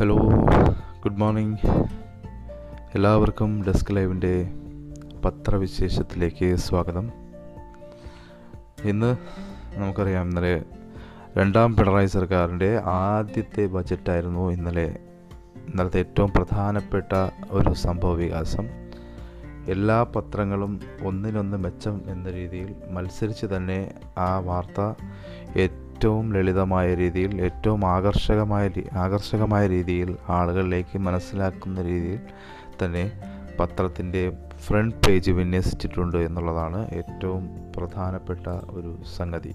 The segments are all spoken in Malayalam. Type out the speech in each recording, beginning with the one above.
ഹലോ ഗുഡ് മോർണിംഗ് എല്ലാവർക്കും ഡെസ്ക് ലൈവിന്റെ പത്രവിശേഷത്തിലേക്ക് സ്വാഗതം. ഇന്ന് നമുക്കറിയാം ഇന്നലെ രണ്ടാം പിണറായി സർക്കാരിന്റെ ആദ്യത്തെ ബജറ്റായിരുന്നു ഇന്നലെ. ഇന്നലത്തെ ഏറ്റവും പ്രധാനപ്പെട്ട ഒരു സംഭവ വികാസം. എല്ലാ പത്രങ്ങളും ഒന്നിനൊന്ന് മെച്ചം എന്ന രീതിയിൽ മത്സരിച്ച് തന്നെ ആ വാർത്ത ഏറ്റവും ലളിതമായ രീതിയിൽ ഏറ്റവും ആകർഷകമായ ആകർഷകമായ രീതിയിൽ ആളുകളിലേക്ക് മനസ്സിലാക്കുന്ന രീതിയിൽ തന്നെ പത്രത്തിന്റെ ഫ്രണ്ട് പേജ് വിന്യസിച്ചിട്ടുണ്ട് എന്നുള്ളതാണ് ഏറ്റവും പ്രധാനപ്പെട്ട ഒരു സംഗതി.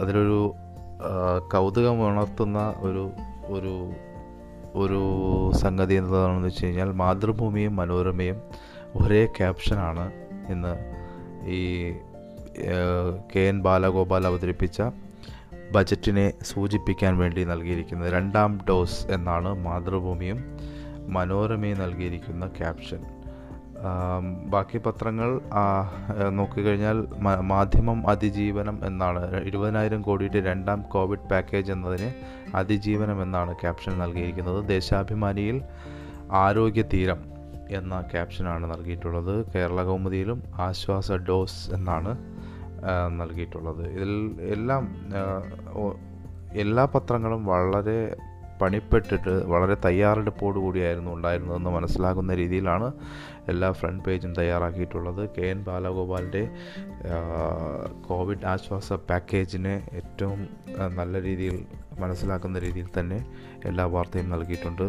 അതിലൊരു കൗതുകം ഉണർത്തുന്ന ഒരു ഒരു ഒരു സംഗതി എന്നതാണെന്ന് വെച്ച് കഴിഞ്ഞാൽ മാതൃഭൂമിയും മനോരമയും ഒരേ ക്യാപ്ഷനാണ് ഇന്ന് ഈ കെ എൻ ബാലഗോപാൽ അവതരിപ്പിച്ച ബജറ്റിനെ സൂചിപ്പിക്കാൻ വേണ്ടി നൽകിയിരിക്കുന്നത് രണ്ടാം ഡോസ് എന്നാണ് മാതൃഭൂമിയും മനോരമയും നൽകിയിരിക്കുന്ന ക്യാപ്ഷൻ. ബാക്കി പത്രങ്ങൾ നോക്കിക്കഴിഞ്ഞാൽ മാധ്യമം അതിജീവനം എന്നാണ്. ഇരുപതിനായിരം കോടിയുടെ രണ്ടാം കോവിഡ് പാക്കേജ് എന്നതിന് അതിജീവനം എന്നാണ് ക്യാപ്ഷൻ നൽകിയിരിക്കുന്നത്. ദേശാഭിമാനിയിൽ ആരോഗ്യ തീരം എന്ന ക്യാപ്ഷനാണ് നൽകിയിട്ടുള്ളത്. കേരള കൗമുദിയിലും ആശ്വാസ ഡോസ് എന്നാണ് നൽകിയിട്ടുള്ളത്. ഇതിൽ എല്ലാം എല്ലാ പത്രങ്ങളും വളരെ പണിപ്പെട്ടിട്ട് വളരെ തയ്യാറെടുപ്പോടു കൂടിയായിരുന്നു ഉണ്ടായിരുന്നതെന്ന് മനസ്സിലാകുന്ന രീതിയിലാണ് എല്ലാ ഫ്രണ്ട് പേജും തയ്യാറാക്കിയിട്ടുള്ളത്. കെ എൻ ബാലഗോപാലിന്റെ കോവിഡ് ആശ്വാസ പാക്കേജിനെ ഏറ്റവും നല്ല രീതിയിൽ മനസ്സിലാക്കുന്ന രീതിയിൽ തന്നെ എല്ലാ വാർത്തയും നൽകിയിട്ടുണ്ട്.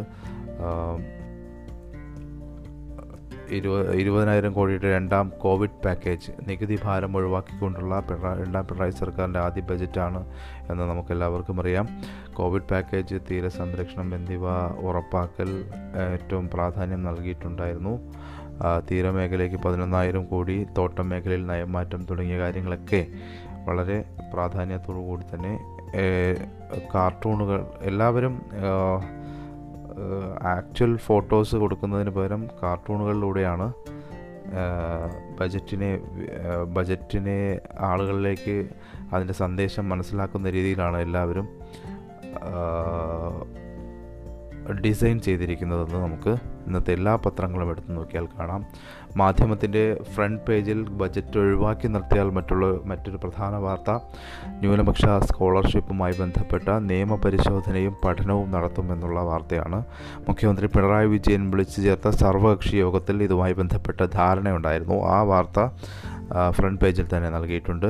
ഇരുപത് ഇരുപതിനായിരം കോടിയുടെ രണ്ടാം കോവിഡ് പാക്കേജ് നികുതി ഭാരം ഒഴിവാക്കിക്കൊണ്ടുള്ള പിണറായി രണ്ടാം പിണറായി സർക്കാരിന്റെ ആദ്യ ബജറ്റാണ് എന്ന് നമുക്കെല്ലാവർക്കും അറിയാം. കോവിഡ് പാക്കേജ് തീരസംരക്ഷണം എന്നിവ ഉറപ്പാക്കൽ ഏറ്റവും പ്രാധാന്യം നൽകിയിട്ടുണ്ടായിരുന്നു. തീരമേഖലയ്ക്ക് പതിനൊന്നായിരം കോടി തോട്ടം മേഖലയിൽ നയമാറ്റം തുടങ്ങിയ കാര്യങ്ങളൊക്കെ വളരെ പ്രാധാന്യത്തോടു കൂടി തന്നെ കാർട്ടൂണുകൾ എല്ലാവരും ആക്ച്വൽ ഫോട്ടോസ് കൊടുക്കുന്നതിന് പകരം കാർട്ടൂണുകളിലൂടെയാണ് ബജറ്റിനെ ബജറ്റിനെ ആളുകളിലേക്ക് അതിന്റെ സന്ദേശം മനസ്സിലാക്കുന്ന രീതിയിലാണ് എല്ലാവരും ഡിസൈൻ ചെയ്തിരിക്കുന്നതെന്ന് നമുക്ക് ഇന്നത്തെ എല്ലാ പത്രങ്ങളും എടുത്തു നോക്കിയാൽ കാണാം. മാധ്യമത്തിന്റെ ഫ്രണ്ട് പേജിൽ ബജറ്റ് ഒഴിവാക്കി നിർത്തിയാൽ മറ്റുള്ള മറ്റൊരു പ്രധാന വാർത്ത ന്യൂനപക്ഷ സ്കോളർഷിപ്പുമായി ബന്ധപ്പെട്ട നിയമപരിശോധനയും പഠനവും നടത്തുമെന്നുള്ള വാർത്തയാണ്. മുഖ്യമന്ത്രി പിണറായി വിജയൻ വിളിച്ചു ചേർത്ത സർവകക്ഷി യോഗത്തിൽ ഇതുമായി ബന്ധപ്പെട്ട ധാരണയുണ്ടായിരുന്നു. ആ വാർത്ത ഫ്രണ്ട് പേജിൽ തന്നെ നൽകിയിട്ടുണ്ട്.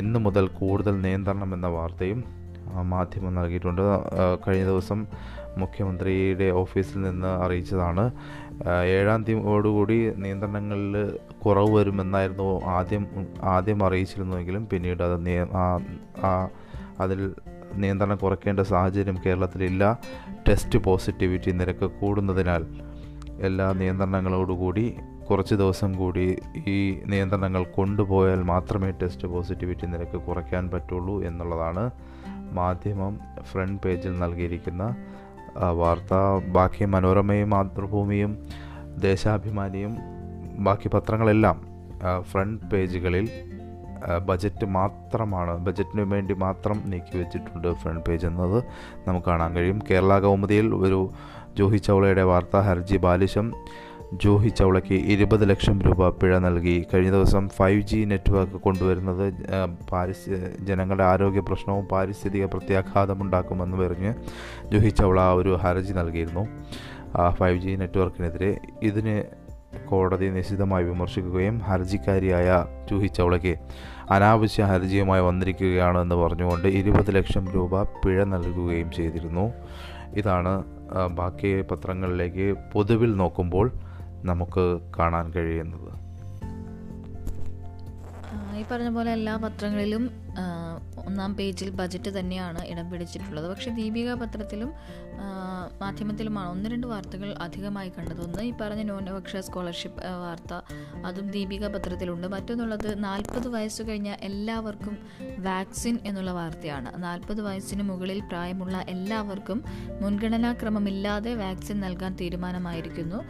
ഇന്നു മുതൽ കൂടുതൽ നിയന്ത്രണം എന്ന വാർത്തയും മാധ്യമം നൽകിയിട്ടുണ്ട്. കഴിഞ്ഞ ദിവസം മുഖ്യമന്ത്രിയുടെ ഓഫീസിൽ നിന്ന് അറിയിച്ചതാണ്. ഏഴാം തീയതിയോടുകൂടി നിയന്ത്രണങ്ങളിൽ കുറവ് വരുമെന്നായിരുന്നു ആദ്യം ആദ്യം അറിയിച്ചിരുന്നുവെങ്കിലും പിന്നീട് അത് അതിൽ നിയന്ത്രണം കുറയ്ക്കേണ്ട സാഹചര്യം കേരളത്തിലില്ല. ടെസ്റ്റ് പോസിറ്റിവിറ്റി നിരക്ക് കൂടുന്നതിനാൽ എല്ലാ നിയന്ത്രണങ്ങളോടുകൂടി കുറച്ച് ദിവസം കൂടി ഈ നിയന്ത്രണങ്ങൾ കൊണ്ടുപോയാൽ മാത്രമേ ടെസ്റ്റ് പോസിറ്റിവിറ്റി നിരക്ക് കുറയ്ക്കാൻ പറ്റുള്ളൂ എന്നുള്ളതാണ് മാധ്യമം ഫ്രണ്ട് പേജിൽ നൽകിയിരിക്കുന്ന വാർത്ത. ബാക്കി മനോരമയും മാതൃഭൂമിയും ദേശാഭിമാനിയും ബാക്കി പത്രങ്ങളെല്ലാം ഫ്രണ്ട് പേജുകളിൽ ബജറ്റ് മാത്രമാണ് ബജറ്റിന് വേണ്ടി മാത്രം നീക്കി വെച്ചിട്ടുണ്ട് ഫ്രണ്ട് പേജ് എന്നത് നമുക്ക് കാണാൻ കഴിയും. കേരള കൗമുദിയിൽ ഒരു ജൂഹി ചൗളയുടെ വാർത്ത ഹർജി ബാലിശം. ജൂഹി ചൗളയ്ക്ക് ഇരുപത് ലക്ഷം രൂപ പിഴ നൽകി. കഴിഞ്ഞ ദിവസം ഫൈവ് ജി നെറ്റ്വർക്ക് കൊണ്ടുവരുന്നത് പാരിസ്ഥി ജനങ്ങളുടെ ആരോഗ്യ പ്രശ്നവും പാരിസ്ഥിതിക പ്രത്യാഘാതമുണ്ടാക്കുമെന്ന് പറഞ്ഞ് ജൂഹി ചൗള ഒരു ഹർജി നൽകിയിരുന്നു. ഫൈവ് ജി നെറ്റ്വർക്കിനെതിരെ ഇതിന് കോടതി നിശിതമായി വിമർശിക്കുകയും ഹർജിക്കാരിയായ ജൂഹി ചൗളയ്ക്ക് അനാവശ്യ ഹർജിയുമായി വന്നിരിക്കുകയാണെന്ന് പറഞ്ഞുകൊണ്ട് ഇരുപത് ലക്ഷം രൂപ പിഴ നൽകുകയും ചെയ്തിരുന്നു. ഇതാണ് ബാക്കി പത്രങ്ങളിലേക്ക് പൊതുവിൽ നോക്കുമ്പോൾ നമുക്ക് കാണാൻ കഴിയുന്നത്? ഈ പറഞ്ഞ പോലെ എല്ലാ പത്രങ്ങളിലും ഒന്നാം പേജിൽ ബജറ്റ് തന്നെയാണ് ഇടം പിടിച്ചിട്ടുള്ളത്. പക്ഷേ ദീപിക പത്രത്തിലും മാധ്യമത്തിലുമാണ് ഒന്ന് രണ്ട് വാർത്തകൾ അധികമായി കണ്ടത്. ഒന്ന് ഈ പറഞ്ഞ ന്യൂനപക്ഷ സ്കോളർഷിപ്പ് വാർത്ത അതും ദീപിക പത്രത്തിലുണ്ട്. മറ്റൊന്നുള്ളത് നാൽപ്പത് വയസ്സ് കഴിഞ്ഞ എല്ലാവർക്കും വാക്സിൻ എന്നുള്ള വാർത്തയാണ്. നാൽപ്പത് വയസ്സിന് മുകളിൽ പ്രായമുള്ള എല്ലാവർക്കും മുൻഗണനാക്രമമില്ലാതെ വാക്സിൻ നൽകാൻ തീരുമാനമായിരിക്കുന്നു.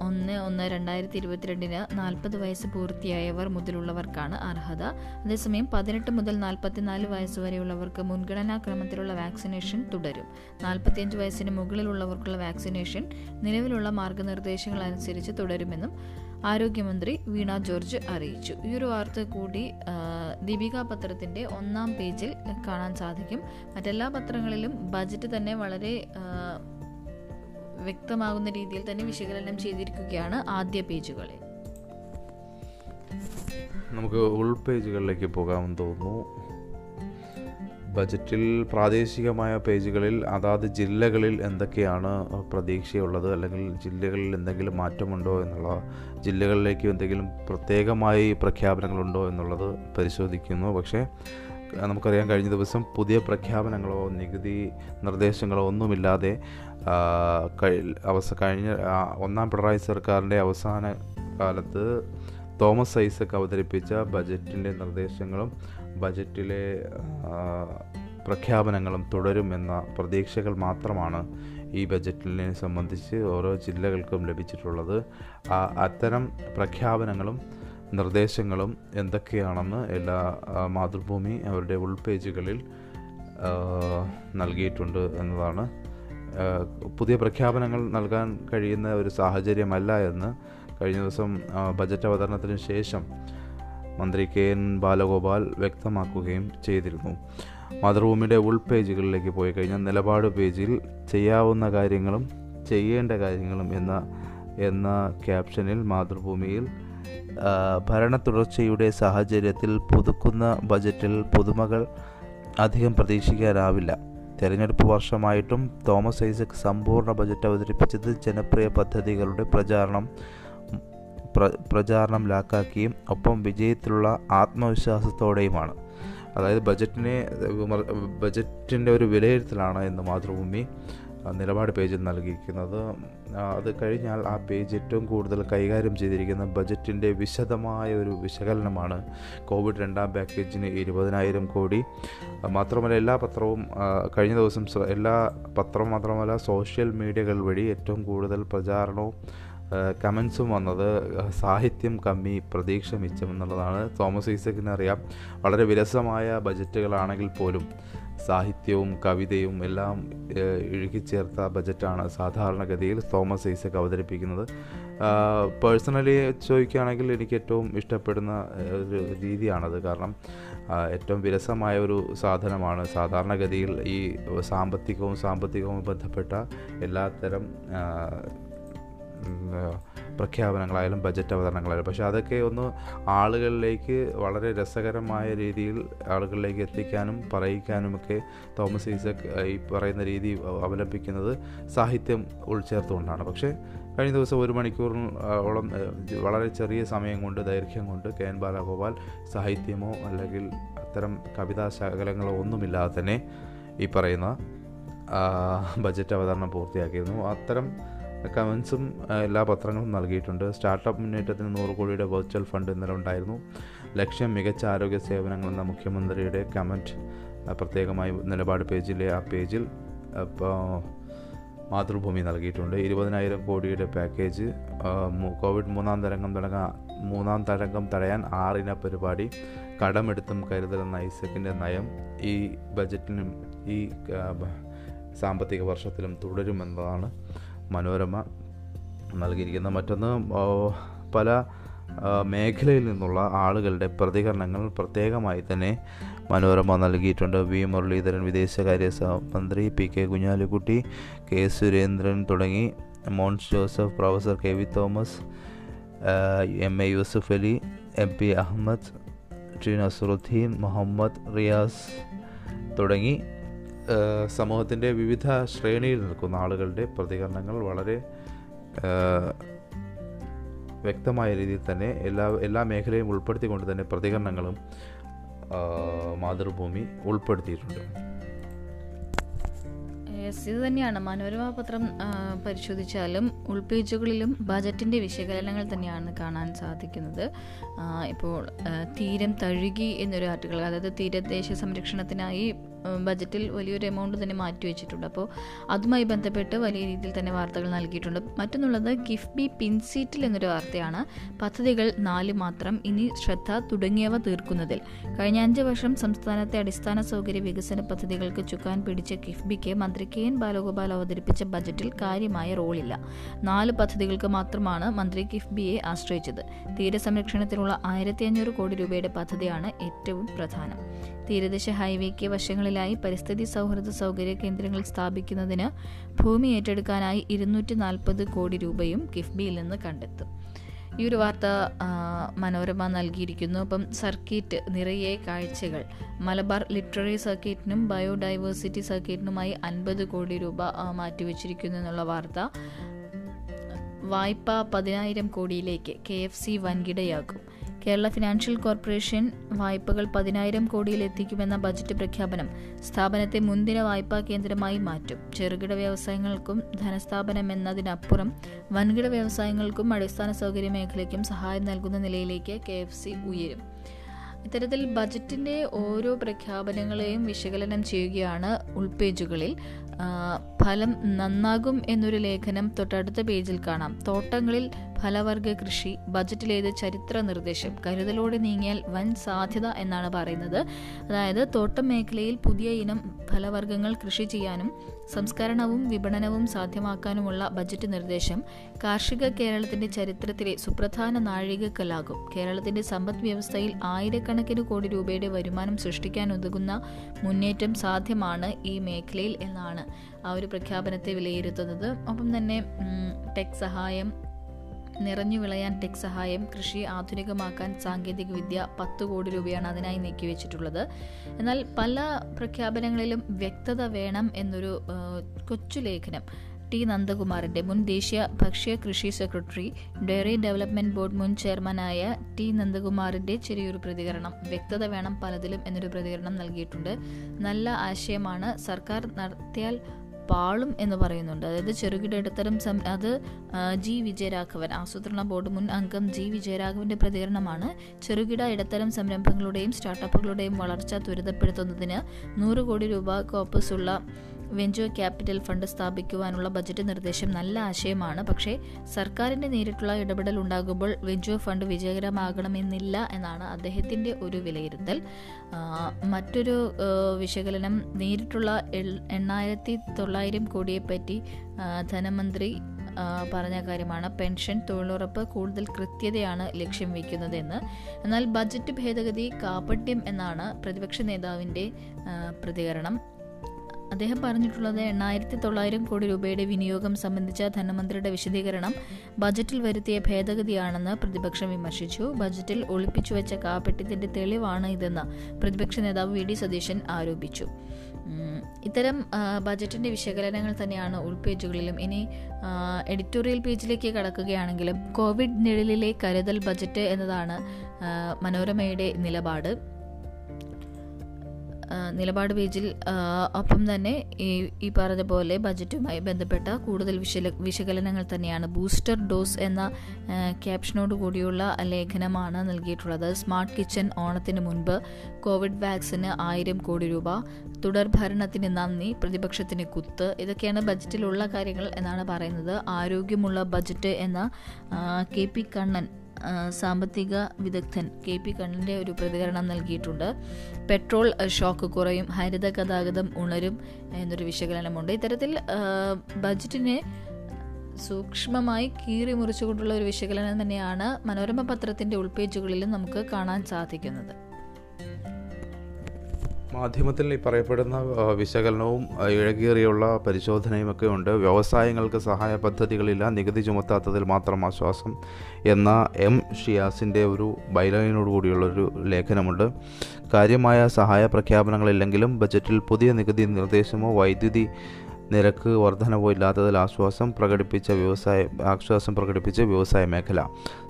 ഒന്ന് ഒന്ന് രണ്ടായിരത്തി ഇരുപത്തിരണ്ടിന് നാൽപ്പത് വയസ്സ് പൂർത്തിയായവർ മുതലുള്ളവർക്കാണ് അർഹത. അതേസമയം പതിനെട്ട് മുതൽ നാൽപ്പത്തിനാല് വയസ്സ് വരെയുള്ളവർക്ക് മുൻഗണനാ ക്രമത്തിലുള്ള വാക്സിനേഷൻ തുടരും. നാൽപ്പത്തിയഞ്ച് വയസ്സിന് മുകളിലുള്ളവർക്കുള്ള വാക്സിനേഷൻ നിലവിലുള്ള മാർഗനിർദ്ദേശങ്ങൾ അനുസരിച്ച് തുടരുമെന്നും ആരോഗ്യമന്ത്രി വീണ ജോർജ് അറിയിച്ചു. ഈ ഒരു വാർത്ത കൂടി ദീപിക പത്രത്തിന്റെ ഒന്നാം പേജിൽ കാണാൻ സാധിക്കും. മറ്റെല്ലാ പത്രങ്ങളിലും ബജറ്റ് തന്നെ വളരെ വ്യക്തമാകുന്ന രീതിയിൽ തന്നെ വിശകലനം ചെയ്തിരിക്കുകയാണ് ആദ്യ പേജുകളിൽ നമുക്ക് ഉൾപേജുകളിലേക്ക് പോകാമെന്ന് തോന്നുന്നു. ബജറ്റിൽ പ്രാദേശികമായ പേജുകളിൽ അതാത് ജില്ലകളിൽ എന്തൊക്കെയാണ് പ്രതീക്ഷയുള്ളത് അല്ലെങ്കിൽ ജില്ലകളിൽ എന്തെങ്കിലും മാറ്റമുണ്ടോ എന്നുള്ള ജില്ലകളിലേക്ക് എന്തെങ്കിലും പ്രത്യേകമായി പ്രഖ്യാപനങ്ങളുണ്ടോ എന്നുള്ളത് പരിശോധിക്കുന്നു. പക്ഷേ നമുക്കറിയാം കഴിഞ്ഞ ദിവസം പുതിയ പ്രഖ്യാപനങ്ങളോ നികുതി നിർദ്ദേശങ്ങളോ ഒന്നുമില്ലാതെ അവസ കഴിഞ്ഞ ഒന്നാം പിണറായി സർക്കാരിന്റെ അവസാന കാലത്ത് തോമസ് ഐസക് അവതരിപ്പിച്ച ബജറ്റിന്റെ നിർദ്ദേശങ്ങളും ബജറ്റിലെ പ്രഖ്യാപനങ്ങളും തുടരുമെന്ന പ്രതീക്ഷകൾ മാത്രമാണ് ഈ ബജറ്റിനെ സംബന്ധിച്ച് ഓരോ ജില്ലകൾക്കും ലഭിച്ചിട്ടുള്ളത്. അത്തരം പ്രഖ്യാപനങ്ങളും നിർദ്ദേശങ്ങളും എന്തൊക്കെയാണെന്ന് എല്ലാ മാതൃഭൂമി അവരുടെ ഉൾപേജുകളിൽ പേജുകളിൽ നൽകിയിട്ടുണ്ട് എന്നതാണ്. പുതിയ പ്രഖ്യാപനങ്ങൾ നൽകാൻ കഴിയുന്ന ഒരു സാഹചര്യമല്ല എന്ന് കഴിഞ്ഞ ദിവസം ബജറ്റ് അവതരണത്തിന് ശേഷം മന്ത്രി കെ എൻ ബാലഗോപാൽ വ്യക്തമാക്കുകയും ചെയ്തിരുന്നു. മാതൃഭൂമിയുടെ ഉൾപേജുകളിലേക്ക് പോയി കഴിഞ്ഞാൽ നിലപാട് പേജിൽ ചെയ്യാവുന്ന കാര്യങ്ങളും ചെയ്യേണ്ട കാര്യങ്ങളും എന്ന എന്ന ക്യാപ്ഷനിൽ മാതൃഭൂമിയിൽ ആ, ഭരണ തുടർച്ചയുടെ സാഹചര്യത്തിൽ പുതുക്കുന്ന ബജറ്റിൽ പുതുമകൾ അധികം പ്രതീക്ഷിക്കാനാവില്ല. തെരഞ്ഞെടുപ്പ് വർഷമായിട്ടും തോമസ് ഐസക് സമ്പൂർണ ബജറ്റ് അവതരിപ്പിച്ചത് ജനപ്രിയ പദ്ധതികളുടെ പ്രചാരണം പ്ര പ്രചാരണം ലാക്കാക്കിയും ഒപ്പം വിജയത്തിലുള്ള ആത്മവിശ്വാസത്തോടെയുമാണ്. അതായത് ബജറ്റിനെ ബജറ്റിന്റെ ഒരു വിലയിരുത്തലാണ് എന്ന് മാതൃഭൂമി. നിലപാട് പേജിൽ നൽകിയിരിക്കുന്നത്. അത് കഴിഞ്ഞാൽ ആ പേജ് ഏറ്റവും കൂടുതൽ കൈകാര്യം ചെയ്തിരിക്കുന്ന ബജറ്റിന്റെ വിശദമായ ഒരു വിശകലനമാണ് കോവിഡ് രണ്ടാം പാക്കേജിന് ഇരുപതിനായിരം കോടി. മാത്രമല്ല എല്ലാ പത്രവും കഴിഞ്ഞ ദിവസം എല്ലാ പത്രം മാത്രമല്ല സോഷ്യൽ മീഡിയകൾ വഴി ഏറ്റവും കൂടുതൽ പ്രചാരണവും കമൻസും വന്നത് സാഹിത്യം കമ്മി പ്രതീക്ഷ മിച്ചം എന്നുള്ളതാണ് തോമസ് ഈസക്കിനറിയാം വളരെ വിരസമായ ബജറ്റുകളാണെങ്കിൽ പോലും സാഹിത്യവും കവിതയും എല്ലാം ഇഴുകിച്ചേർത്ത ബജറ്റാണ് സാധാരണഗതിയിൽ തോമസ് ഐസക് അവതരിപ്പിക്കുന്നത്. പേഴ്സണലി ചോദിക്കുകയാണെങ്കിൽ എനിക്ക് ഏറ്റവും ഇഷ്ടപ്പെടുന്ന ഒരു രീതിയാണത്. കാരണം ഏറ്റവും വിരസമായ ഒരു സാധനമാണ്. സാധാരണഗതിയിൽ ഈ സാമ്പത്തികവും സാമ്പത്തികവും ബന്ധപ്പെട്ട എല്ലാത്തരം പ്രഖ്യാപനങ്ങളായാലും ബജറ്റ് അവതരണങ്ങളായാലും. പക്ഷേ അതൊക്കെ ഒന്ന് ആളുകളിലേക്ക് വളരെ രസകരമായ രീതിയിൽ ആളുകളിലേക്ക് എത്തിക്കാനും പറയിക്കാനുമൊക്കെ തോമസ് ഈസക് ഈ പറയുന്ന രീതി അവ- അവലംബിക്കുന്നത് സാഹിത്യം ഉൾച്ചേർത്തുകൊണ്ടാണ്. പക്ഷേ കഴിഞ്ഞ ദിവസം ഒരു മണിക്കൂറോളം വളരെ ചെറിയ സമയം കൊണ്ട് ദൈർഘ്യം കൊണ്ട് കെ എൻ ബാലഗോപാൽ സാഹിത്യമോ അല്ലെങ്കിൽ അത്തരം കവിതാ ശകലങ്ങളോ ഒന്നുമില്ലാതെ തന്നെ ഈ പറയുന്ന ബജറ്റ് അവതരണം പൂർത്തിയാക്കിയിരുന്നു. അത്തരം കമൻസും എല്ലാ പത്രങ്ങളും നൽകിയിട്ടുണ്ട്. സ്റ്റാർട്ടപ്പ് മുന്നേറ്റത്തിന് നൂറ് കോടിയുടെ വെർച്വൽ ഫണ്ട് ഇന്നലെ ഉണ്ടായിരുന്നു. ലക്ഷ്യം മികച്ച ആരോഗ്യ സേവനങ്ങൾ എന്ന മുഖ്യമന്ത്രിയുടെ കമന്റ് പ്രത്യേകമായി നിലപാട് പേജിലെ ആ പേജിൽ ഇപ്പോൾ മാതൃഭൂമി നൽകിയിട്ടുണ്ട്. ഇരുപതിനായിരം കോടിയുടെ പാക്കേജ് കോവിഡ് മൂന്നാം തരംഗം തുടങ്ങാൻ മൂന്നാം തരംഗം തടയാൻ ആറിന പരിപാടി കടമെടുത്തും കരുതലെന്ന ഐസക്കിന്റെ നയം ഈ ബജറ്റിനും ഈ സാമ്പത്തിക വർഷത്തിലും തുടരുമെന്നതാണ്. മനോരമ നൽകിയിരിക്കുന്ന മറ്റൊന്ന് പല മേഖലയിൽ നിന്നുള്ള ആളുകളുടെ പ്രതികരണങ്ങൾ പ്രത്യേകമായി തന്നെ മനോരമ നൽകിയിട്ടുണ്ട്. വി. മുരളീധരൻ വിദേശകാര്യ മന്ത്രി P. K. Kunhalikutty K. Surendran തുടങ്ങി Mons Joseph professor K. V. Thomas M. A. Yusuff Ali M. P. Ahammed T. Nasaruddin Muhammad Riyas തുടങ്ങി സമൂഹത്തിന്റെ വിവിധ ശ്രേണിയിൽ നിൽക്കുന്ന ആളുകളുടെ പ്രതികരണങ്ങൾ വളരെ വ്യക്തമായ രീതിയിൽ തന്നെ എല്ലാ എല്ലാ മേഖലയും ഉൾപ്പെടുത്തിക്കൊണ്ട് തന്നെ പ്രതികരണങ്ങളും മാതൃഭൂമി ഉൾപ്പെടുത്തിയിട്ടുണ്ട്. യെസ് ഇത് തന്നെയാണ്. മനോരമ പത്രം പരിശോധിച്ചാലും ഉൾപേജുകളിലും ബജറ്റിന്റെ വിശകലനങ്ങൾ തന്നെയാണ് കാണാൻ സാധിക്കുന്നത്. ഇപ്പോൾ തീരം തഴുകി എന്നൊരു ആർട്ടിക്കിൾ അതായത് തീരദേശ സംരക്ഷണത്തിനായി ബജറ്റിൽ വലിയൊരു എമൗണ്ട് തന്നെ മാറ്റി വെച്ചിട്ടുണ്ട്. അപ്പോൾ അതുമായി ബന്ധപ്പെട്ട് വലിയ രീതിയിൽ തന്നെ വാർത്തകൾ നൽകിയിട്ടുണ്ട്. മറ്റൊന്നുള്ളത് കിഫ്ബി പിൻസീറ്റിൽ എന്നൊരു വാർത്തയാണ്. പദ്ധതികൾ നാല് മാത്രം ഇനി ശ്രദ്ധ തുടങ്ങിയവ തീർക്കുന്നതിൽ. കഴിഞ്ഞ അഞ്ച് വർഷം സംസ്ഥാനത്തെ അടിസ്ഥാന സൗകര്യ വികസന പദ്ധതികൾക്ക് ചുക്കാൻ പിടിച്ച കിഫ്ബിക്ക് മന്ത്രി കെ എൻ ബാലഗോപാൽ അവതരിപ്പിച്ച ബജറ്റിൽ കാര്യമായ റോളില്ല. നാല് പദ്ധതികൾക്ക് മാത്രമാണ് മന്ത്രി കിഫ്ബിയെ ആശ്രയിച്ചത്. തീരസംരക്ഷണത്തിനുള്ള ആയിരത്തി അഞ്ഞൂറ് കോടി രൂപയുടെ പദ്ധതിയാണ് ഏറ്റവും പ്രധാനം. തീരദേശ ഹൈവേക്ക് വശങ്ങളിലായി പരിസ്ഥിതി സൗഹൃദ സൗകര്യ കേന്ദ്രങ്ങൾ സ്ഥാപിക്കുന്നതിന് ഭൂമി ഏറ്റെടുക്കാനായി ഇരുന്നൂറ്റി നാൽപ്പത് കോടി രൂപയും കിഫ്ബിയിൽ നിന്ന് കണ്ടെത്തും. ഈ ഒരു വാർത്ത മനോരമ നൽകിയിരിക്കുന്നു. അപ്പം സർക്കിറ്റ് നിറയെ കാഴ്ചകൾ. മലബാർ ലിറ്റററി സർക്കിറ്റിനും ബയോഡൈവേഴ്സിറ്റി സർക്കിറ്റിനുമായി അൻപത് കോടി രൂപ മാറ്റിവെച്ചിരിക്കുന്നു എന്നുള്ള വാർത്ത. വായ്പ പതിനായിരം കോടിയിലേക്ക് കെ എഫ് സി വൻകിടയാക്കും. കേരള ഫിനാൻഷ്യൽ കോർപ്പറേഷൻ വായ്പകൾ പതിനായിരം കോടിയിൽ എത്തിക്കുമെന്ന ബജറ്റ് പ്രഖ്യാപനം സ്ഥാപനത്തെ മുൻദിന വായ്പാ കേന്ദ്രമായി മാറ്റും. ചെറുകിട വ്യവസായങ്ങൾക്കും ധനസ്ഥാപനം എന്നതിനപ്പുറം വൻകിട വ്യവസായങ്ങൾക്കും അടിസ്ഥാന സൗകര്യ മേഖലയ്ക്കും സഹായം നൽകുന്ന നിലയിലേക്ക് കെ ഉയരും. ഇത്തരത്തിൽ ബജറ്റിന്റെ ഓരോ പ്രഖ്യാപനങ്ങളെയും വിശകലനം ചെയ്യുകയാണ് ഉൾപേജുകളിൽ ഫലം നന്നാകും എന്നൊരു ലേഖനം തൊട്ടടുത്ത പേജിൽ കാണാം. തോട്ടങ്ങളിൽ ഫലവർഗ കൃഷി ബജറ്റിലേത് ചരിത്ര നിർദ്ദേശം കരുതലോടെ നീങ്ങിയാൽ വൻ സാധ്യത എന്നാണ് പറയുന്നത്. അതായത് തോട്ടം മേഖലയിൽ പുതിയ ഇനം ഫലവർഗങ്ങൾ കൃഷി ചെയ്യാനും സംസ്കരണവും വിപണനവും സാധ്യമാക്കാനുമുള്ള ബജറ്റ് നിർദ്ദേശം കാർഷിക കേരളത്തിന്റെ ചരിത്രത്തിലെ സുപ്രധാന നാഴികക്കല്ലാകും. കേരളത്തിന്റെ സമ്പദ് വ്യവസ്ഥയിൽ ആയിരക്കണക്കിന് കോടി രൂപയുടെ വരുമാനം സൃഷ്ടിക്കാൻ ഉതകുന്ന മുന്നേറ്റം സാധ്യമാണ് ഈ മേഖലയിൽ എന്നാണ് ആ ഒരു പ്രഖ്യാപനത്തെ വിലയിരുത്തുന്നത്. ഒപ്പം തന്നെ ടെക് സഹായം നിറഞ്ഞു വിളയാൻ ടെക് സഹായം കൃഷി ആധുനികമാക്കാൻ സാങ്കേതികവിദ്യ പത്ത് കോടി രൂപയാണ് അതിനായി നീക്കിവെച്ചിട്ടുള്ളത്. എന്നാൽ പല പ്രഖ്യാപനങ്ങളിലും വ്യക്തത വേണം എന്നൊരു കൊച്ചു ലേഖനം ടി നന്ദകുമാറിന്റെ മുൻ ദേശീയ ഭക്ഷ്യ കൃഷി സെക്രട്ടറി ഡയറി ഡെവലപ്മെന്റ് ബോർഡ് മുൻ ചെയർമാനായ ടി നന്ദകുമാറിന്റെ ചെറിയൊരു പ്രതികരണം. വ്യക്തത വേണം പലതിലും എന്നൊരു പ്രതികരണം നൽകിയിട്ടുണ്ട്. നല്ല ആശയമാണ്. സർക്കാർ നടത്തിയാൽ പാളും എന്ന് പറയുന്നുണ്ട്. അതായത് ചെറുകിട ഇടത്തരം സം അത് ജി വിജയരാഘവൻ ആസൂത്രണ ബോർഡ് മുൻ അംഗം ജി വിജയരാഘവന്റെ പ്രതികരണമാണ് ചെറുകിട ഇടത്തരം സംരംഭങ്ങളുടെയും സ്റ്റാർട്ടപ്പുകളുടെയും വളർച്ച ത്വരിതപ്പെടുത്തുന്നതിന് നൂറ് കോടി രൂപ കോപ്പസ് ഉള്ള വെഞ്ചർ ക്യാപിറ്റൽ ഫണ്ട് സ്ഥാപിക്കുവാനുള്ള ബജറ്റ് നിർദ്ദേശം നല്ല ആശയമാണ്. പക്ഷേ സർക്കാരിന്റെ നേരിട്ടുള്ള ഇടപെടൽ ഉണ്ടാകുമ്പോൾ വെഞ്ചർ ഫണ്ട് വിജയകരമാകണമെന്നില്ല എന്നാണ് അദ്ദേഹത്തിന്റെ ഒരു വിലയിരുത്തൽ. മറ്റൊരു വിശകലനം നേരിട്ടുള്ള എണ്ണായിരത്തി തൊള്ളായിരം കോടിയെപ്പറ്റി ധനമന്ത്രി പറഞ്ഞ കാര്യമാണ്. പെൻഷൻ തൊഴിലുറപ്പ് കൂടുതൽ കൃത്യതയാണ് ലക്ഷ്യം വയ്ക്കുന്നതെന്ന്. എന്നാൽ ബജറ്റ് ഭേദഗതി കാപട്യം എന്നാണ് പ്രതിപക്ഷ നേതാവിന്റെ പ്രതികരണം. അദ്ദേഹം പറഞ്ഞിട്ടുള്ളത് എണ്ണായിരത്തി തൊള്ളായിരം കോടി രൂപയുടെ വിനിയോഗം സംബന്ധിച്ച ധനമന്ത്രിയുടെ വിശദീകരണം ബജറ്റിൽ വരുത്തിയ ഭേദഗതിയാണെന്ന് പ്രതിപക്ഷം വിമർശിച്ചു. ബജറ്റിൽ ഒളിപ്പിച്ചുവെച്ച വെച്ച കാപ്പട്യത്തിന്റെ തെളിവാണ് ഇതെന്ന് പ്രതിപക്ഷ നേതാവ് വി. ഡി. സതീശൻ ആരോപിച്ചു. ഇത്തരം ബജറ്റിന്റെ വിശകലനങ്ങൾ തന്നെയാണ് ഉൾപേജുകളിലും. ഇനി എഡിറ്റോറിയൽ പേജിലേക്ക് കടക്കുകയാണെങ്കിലും കോവിഡ് നിഴലിലെ കരുതൽ ബജറ്റ് എന്നതാണ് മനോരമയുടെ നിലപാട്. നിലപാട് പേജിൽ ഒപ്പം തന്നെ ഈ ഈ പറഞ്ഞ പോലെ ബജറ്റുമായി ബന്ധപ്പെട്ട കൂടുതൽ വിശല വിശകലനങ്ങൾ തന്നെയാണ്. ബൂസ്റ്റർ ഡോസ് എന്ന ക്യാപ്ഷനോട് കൂടിയുള്ള ലേഖനമാണ് നൽകിയിട്ടുള്ളത്. സ്മാർട്ട് കിച്ചൺ ഓണത്തിന് മുൻപ് കോവിഡ് വാക്സിന് ആയിരം കോടി രൂപ തുടർ ഭരണത്തിന് നന്ദി പ്രതിപക്ഷത്തിന് കുത്ത് ഇതൊക്കെയാണ് ബജറ്റിലുള്ള കാര്യങ്ങൾ എന്നാണ് പറയുന്നത്. ആരോഗ്യമുള്ള ബജറ്റ് എന്ന കെ പി കണ്ണൻ സാമ്പത്തിക വിദഗ്ധൻ കെ പി കണ്ണന്റെ ഒരു പ്രതികരണം നൽകിയിട്ടുണ്ട്. പെട്രോൾ ഷോക്ക് കുറയും ഹരിത ഗതാഗതം ഉണരും എന്നൊരു വിശകലനമുണ്ട്. ഇത്തരത്തിൽ ബജറ്റിനെ സൂക്ഷ്മമായി കീറി മുറിച്ചുകൊണ്ടുള്ള ഒരു വിശകലനം തന്നെയാണ് മനോരമ പത്രത്തിന്റെ ഉൾപേജുകളിലും നമുക്ക് കാണാൻ സാധിക്കുന്നത്. മാധ്യമത്തിൽ ഈ പറയപ്പെടുന്ന വിശകലനവും ഇഴകേറിയുള്ള പരിശോധനയും ഒക്കെ ഉണ്ട്. വ്യവസായങ്ങൾക്ക് സഹായ പദ്ധതികളില്ല. നികുതി ചുമത്താത്തതിൽ മാത്രം ആശ്വാസം എന്ന എം ഷിയാസിന്റെ ഒരു ബൈലൈനോട് കൂടിയുള്ളൊരു ലേഖനമുണ്ട്. കാര്യമായ സഹായ പ്രഖ്യാപനങ്ങളില്ലെങ്കിലും ബജറ്റിൽ പുതിയ നികുതി നിർദ്ദേശമോ വൈദ്യുതി നിരക്ക് വർധനവോ ഇല്ലാത്തതിൽ ആശ്വാസം പ്രകടിപ്പിച്ച വ്യവസായ ആശ്വാസം പ്രകടിപ്പിച്ച വ്യവസായ മേഖല.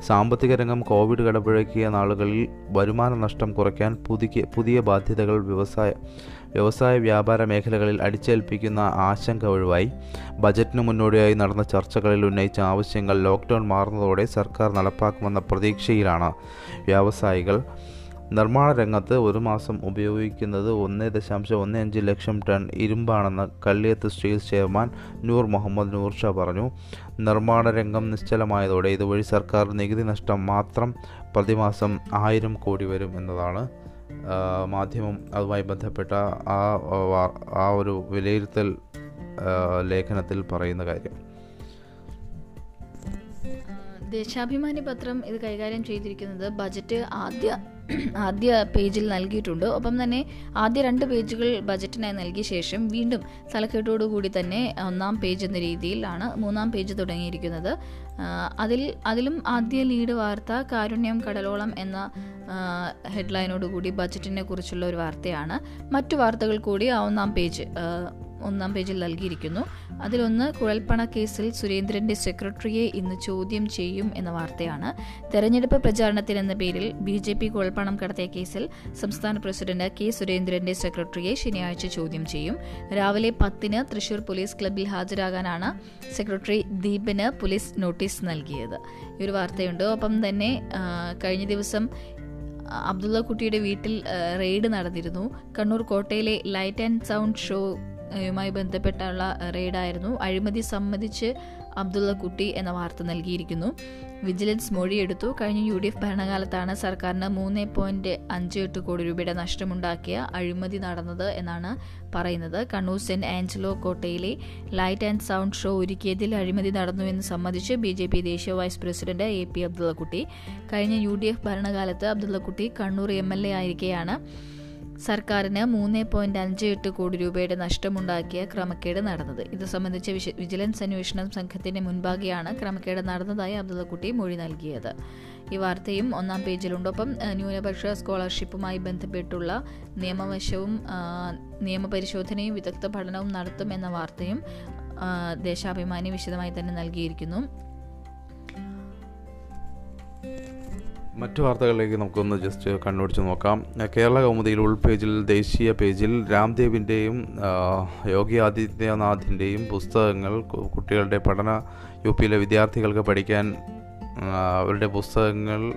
സാമ്പത്തിക രംഗം കോവിഡ് കടപുഴക്കിയ നാളുകളിൽ വരുമാന നഷ്ടം കുറയ്ക്കാൻ പുതിയ പുതിയ ബാധ്യതകൾ വ്യവസായ വ്യവസായ വ്യാപാര മേഖലകളിൽ അടിച്ചേൽപ്പിക്കുന്ന ആശങ്ക ഒഴിവായി. ബജറ്റിന് മുന്നോടിയായി നടന്ന ചർച്ചകളിൽ ഉന്നയിച്ച ആവശ്യങ്ങൾ ലോക്ക്ഡൗൺ മാറുന്നതോടെ സർക്കാർ നടപ്പാക്കുമെന്ന പ്രതീക്ഷയിലാണ് വ്യാവസായികൾ നിർമ്മാണ രംഗത്ത് ഒരു മാസം ഉപയോഗിക്കുന്നത് ഒന്ന് ദശാംശം ഒന്ന് അഞ്ച് ലക്ഷം ടൺ ഇരുമ്പാണെന്ന് കല്ലിയത്ത് സ്റ്റീൽസ് ചെയർമാൻ നൂർ മുഹമ്മദ് നൂർ ഷാ പറഞ്ഞു. നിർമ്മാണ രംഗം നിശ്ചലമായതോടെ ഇതുവഴി സർക്കാർ നികുതി നഷ്ടം മാത്രം പ്രതിമാസം ആയിരം കോടി വരും എന്നതാണ്. മാധ്യമം അതുമായി ബന്ധപ്പെട്ട ആ ആ ഒരു വിലയിരുത്തൽ ലേഖനത്തിൽ പറയുന്ന കാര്യം. ദേശാഭിമാനി പത്രം ഇത് കൈകാര്യം ചെയ്തിരിക്കുന്നത് ബജറ്റ് ആദ്യ ആദ്യ പേജിൽ നൽകിയിട്ടുണ്ട്. ഒപ്പം തന്നെ ആദ്യ രണ്ട് പേജുകൾ ബജറ്റിനായി നൽകിയ ശേഷം വീണ്ടും തലക്കെട്ടോടുകൂടി തന്നെ ഒന്നാം പേജ് എന്ന രീതിയിലാണ് മൂന്നാം പേജ് തുടങ്ങിയിരിക്കുന്നത്. അതിൽ അതിലും ആദ്യ ലീഡ് വാർത്ത കാരുണ്യം കടലോളം എന്ന ഹെഡ്ലൈനോടുകൂടി ബജറ്റിനെ കുറിച്ചുള്ള ഒരു വാർത്തയാണ്. മറ്റു വാർത്തകൾ കൂടി ആ ഒന്നാം പേജ് ഒന്നാം പേജിൽ നൽകിയിരിക്കുന്നു. അതിലൊന്ന് കുഴൽപ്പണ കേസിൽ സുരേന്ദ്രന്റെ സെക്രട്ടറിയെ ഇന്ന് ചോദ്യം ചെയ്യും എന്ന വാർത്തയാണ്. തെരഞ്ഞെടുപ്പ് പ്രചാരണത്തിന് എന്ന പേരിൽ ബി ജെ പി കുഴൽപ്പണം കടത്തിയ കേസിൽ സംസ്ഥാന പ്രസിഡന്റ് കെ സുരേന്ദ്രന്റെ സെക്രട്ടറിയെ ശനിയാഴ്ച ചോദ്യം ചെയ്യും. രാവിലെ പത്തിന് തൃശൂർ പോലീസ് ക്ലബിൽ ഹാജരാകാനാണ് സെക്രട്ടറി ദീപിന് പോലീസ് നോട്ടീസ് നൽകിയത്. ഈ ഒരു വാർത്തയുണ്ട്. ഒപ്പം തന്നെ കഴിഞ്ഞ ദിവസം അബ്ദുള്ള കുട്ടിയുടെ വീട്ടിൽ റെയ്ഡ് നടന്നിരുന്നു. കണ്ണൂർ കോട്ടയിലെ ലൈറ്റ് ആൻഡ് സൗണ്ട് ഷോ യുമായി ബന്ധപ്പെട്ടുള്ള റെയ്ഡായിരുന്നു. അഴിമതി സമ്മതിച്ച് അബ്ദുള്ള കുട്ടി എന്ന വാർത്ത നൽകിയിരിക്കുന്നു. വിജിലൻസ് മൊഴിയെടുത്തു. കഴിഞ്ഞ യു ഡി എഫ് ഭരണകാലത്താണ് സർക്കാരിന് മൂന്ന് പോയിന്റ് അഞ്ച് എട്ട് കോടി രൂപയുടെ നഷ്ടമുണ്ടാക്കിയ അഴിമതി നടന്നത് എന്നാണ് പറയുന്നത്. കണ്ണൂർ സെന്റ് ആഞ്ചലോ കോട്ടയിലെ ലൈറ്റ് ആൻഡ് സൗണ്ട് ഷോ ഒരുക്കിയതിൽ അഴിമതി നടന്നുവെന്ന് സമ്മതിച്ച് ബി ജെ പി ദേശീയ vice president A P Abdullakutty കഴിഞ്ഞ യു ഡി എഫ് ഭരണകാലത്ത് Abdullakutty Kannur M L A ആയിരിക്കെയാണ്. സർക്കാരിന് മൂന്ന് പോയിന്റ് അഞ്ച് എട്ട് കോടി രൂപയുടെ നഷ്ടമുണ്ടാക്കിയ ക്രമക്കേട് നടന്നത്. ഇത് സംബന്ധിച്ച് വിജിലൻസ് അന്വേഷണ സംഘത്തിന്റെ മുൻപാകെയാണ് ക്രമക്കേട് നടന്നതായി അബ്ദുള്ളക്കുട്ടി മൊഴി നൽകിയത്. ഈ വാർത്തയും ഒന്നാം പേജിലുണ്ടൊപ്പം ന്യൂനപക്ഷ സ്കോളർഷിപ്പുമായി ബന്ധപ്പെട്ടുള്ള നിയമവശവും നിയമപരിശോധനയും വിദഗ്ധ പഠനവും നടത്തും എന്ന വാർത്തയും ദേശാഭിമാനി വിശദമായി തന്നെ നൽകിയിരിക്കുന്നു. മറ്റു വാർത്തകളിലേക്ക് നമുക്കൊന്ന് ജസ്റ്റ് കണ്ണോടിച്ച് നോക്കാം. കേരള കൗമുദിയിൽ ഉൾപേജിൽ ദേശീയ പേജിൽ രാംദേവിന്റെയും യോഗി ആദിത്യനാഥിന്റെയും പുസ്തകങ്ങൾ കുട്ടികളുടെ പഠന യു പിയിലെ വിദ്യാർത്ഥികൾക്ക് പഠിക്കാൻ അവരുടെ പുസ്തകങ്ങൾ